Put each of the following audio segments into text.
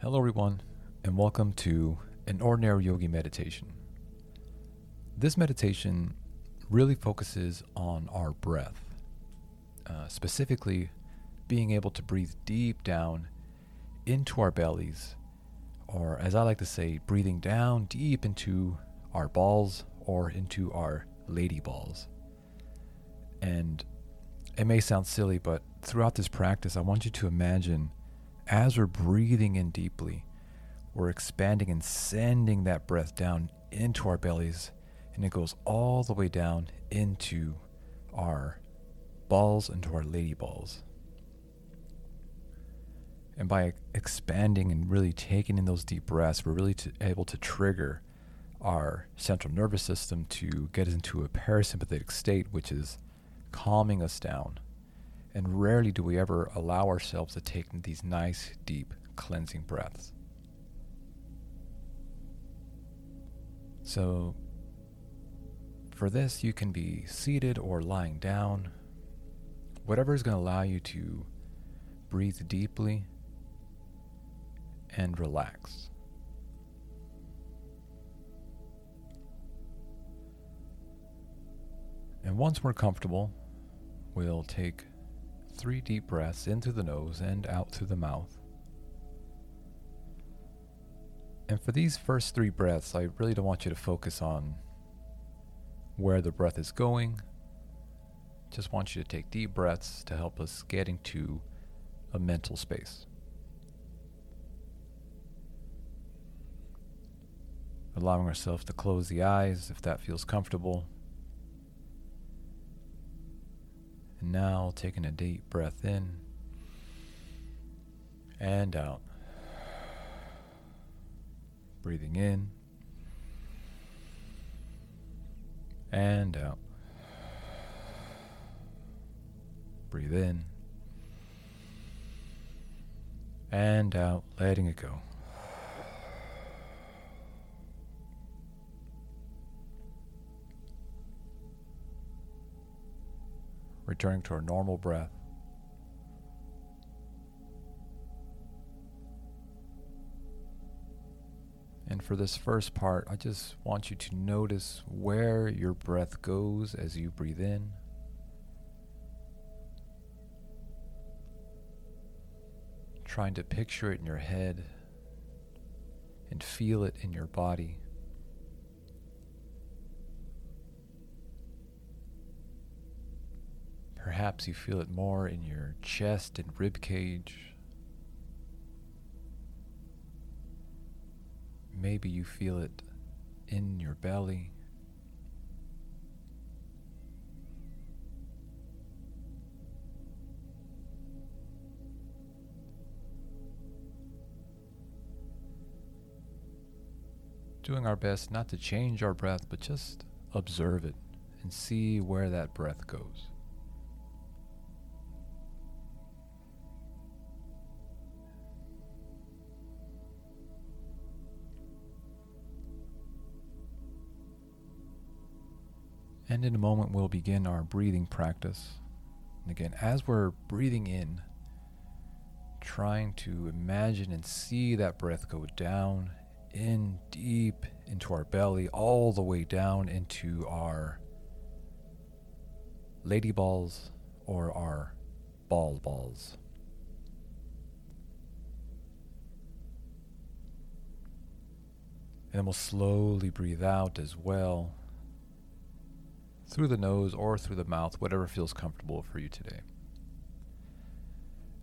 Hello, everyone, and welcome to an ordinary yogi meditation. This meditation really focuses on our breath, uh, specifically being able to breathe deep down into our bellies, or as I like to say, breathing down deep into our balls or into our lady balls. And it may sound silly, but throughout this practice, I want you to imagine as we're breathing in deeply, we're expanding and sending that breath down into our bellies, and it goes all the way down into our balls, into our lady balls. And by expanding and really taking in those deep breaths, we're really able to trigger our central nervous system to get us into a parasympathetic state, which is calming us down and rarely do we ever allow ourselves to take these nice, deep, cleansing breaths. So, for this, you can be seated or lying down, whatever is going to allow you to breathe deeply and relax. And once we're comfortable, we'll take three deep breaths in through the nose and out through the mouth. And for these first three breaths, I really don't want you to focus on where the breath is going. Just want you to take deep breaths to help us get into a mental space. Allowing ourselves to close the eyes if that feels comfortable. Now taking a deep breath in and out. Breathing in and out. Breathe in and out, letting it go. Returning to our normal breath. And for this first part, I just want you to notice where your breath goes as you breathe in. Trying to picture it in your head and feel it in your body. Perhaps you feel it more in your chest and rib cage. Maybe you feel it in your belly. Doing our best not to change our breath, but just observe it and see where that breath goes. And in a moment, we'll begin our breathing practice. And again, as we're breathing in, trying to imagine and see that breath go down in deep into our belly, all the way down into our lady balls or our ball balls. And then we'll slowly breathe out as well through the nose or through the mouth, whatever feels comfortable for you today.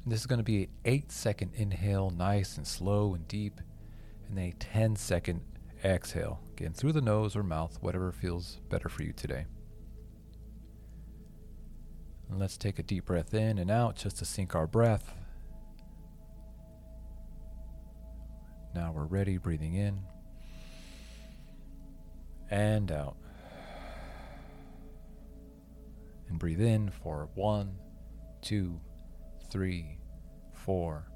And this is going to be an 8 second inhale, nice and slow and deep, and then a 10 second exhale, again through the nose or mouth, whatever feels better for you today. And let's take a deep breath in and out just to sink our breath. Now we're ready, breathing in and out and breathe in for one, two, three, four,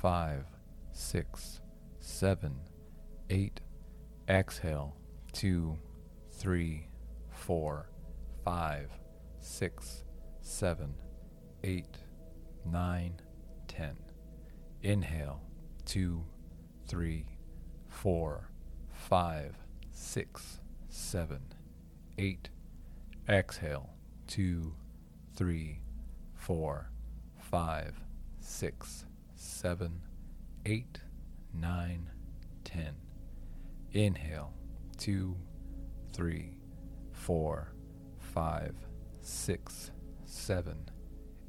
five, six, seven, eight. Exhale, two, three, four, five, six, seven, eight, nine, ten. Inhale, two, three, four, five, six, seven, eight. Exhale, two, three, four, five, six, seven, eight, nine, ten. Inhale, two, three, four, five, six, seven,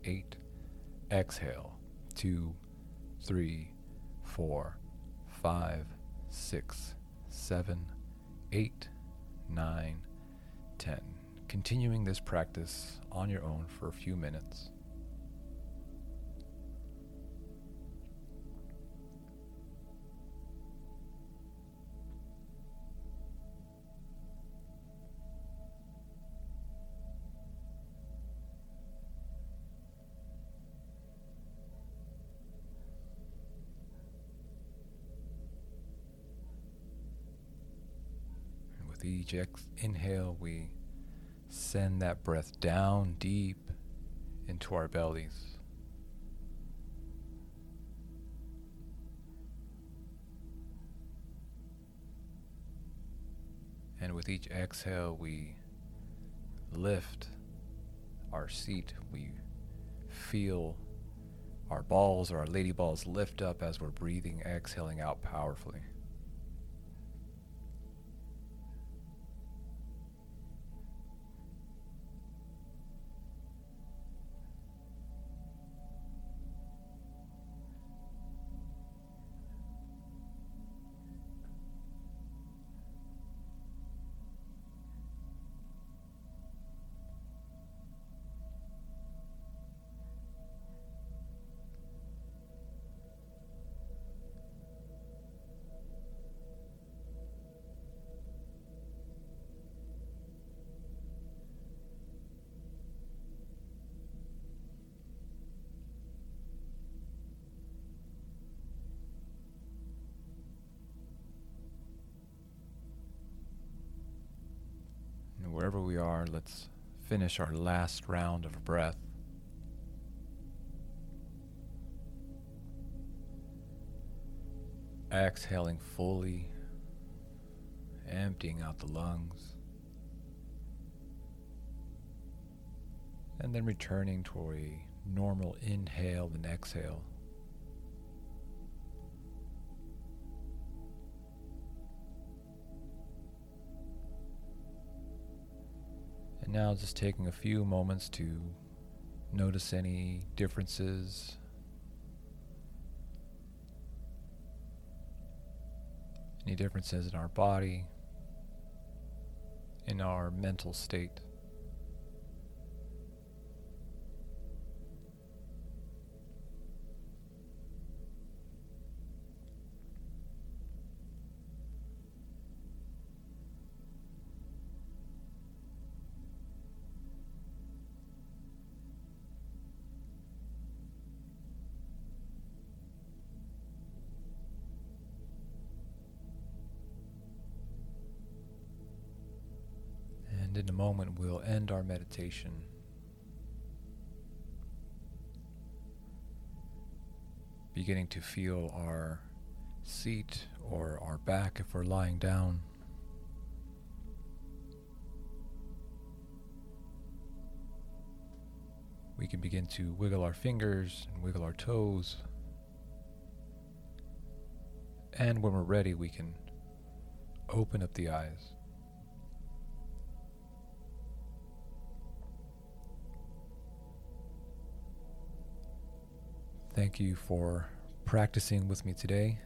eight. Exhale, two, three, four, five, six, seven, eight, nine, ten. Continuing this practice on your own for a few minutes. with each ex- inhale, we send that breath down deep into our bellies. And with each exhale, we lift our seat. We feel our balls or our lady balls lift up as we're breathing, exhaling out powerfully. We are, let's finish our last round of breath. Exhaling fully, emptying out the lungs, and then returning to a normal inhale and exhale. Now just taking a few moments to notice any differences. Any differences in our body, in our mental state. And in a moment, we'll end our meditation. Beginning to feel our seat or our back if we're lying down. We can begin to wiggle our fingers and wiggle our toes. And when we're ready, we can open up the eyes. Thank you for practicing with me today.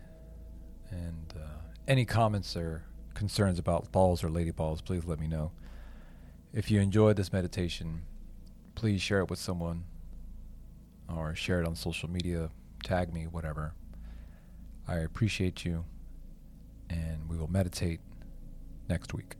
And uh, any comments or concerns about balls or lady balls, please let me know. If you enjoyed this meditation, please share it with someone or share it on social media, tag me, whatever. I appreciate you, and we will meditate next week.